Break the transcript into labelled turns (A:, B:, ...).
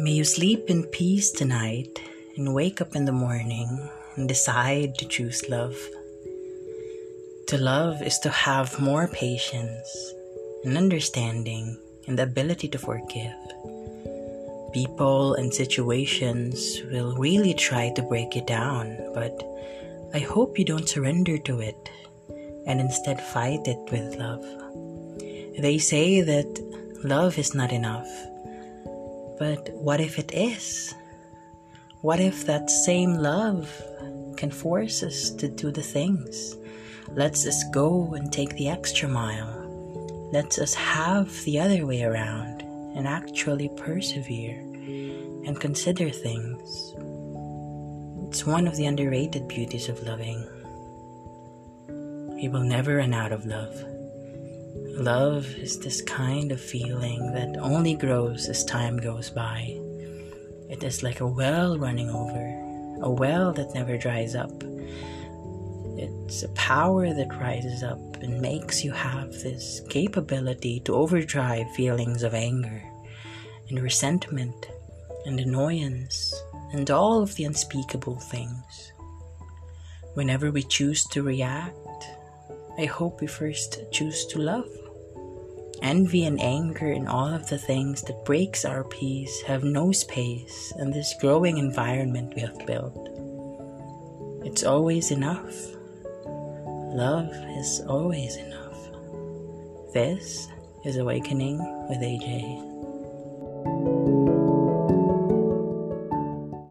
A: May you sleep in peace tonight and wake up in the morning and decide to choose love. To love is to have more patience and understanding and the ability to forgive. People and situations will really try to break you down, but I hope you don't surrender to it and instead fight it with love. They say that love is not enough but what if it is? What if that same love can force us to do the things? Lets us go and take the extra mile. Lets us have the other way around and actually persevere and consider things. It's one of the underrated beauties of loving. We will never run out of love. Love is this kind of feeling that only grows as time goes by. It is like a well running over, a well that never dries up. It's a power that rises up and makes you have this capability to overdrive feelings of anger and resentment and annoyance and all of the unspeakable things. Whenever we choose to react, I hope we first choose to love. Envy and anger and all of the things that breaks our peace have no space in this growing environment we have built. It's always enough. Love is always enough. This is Awakening with AJ.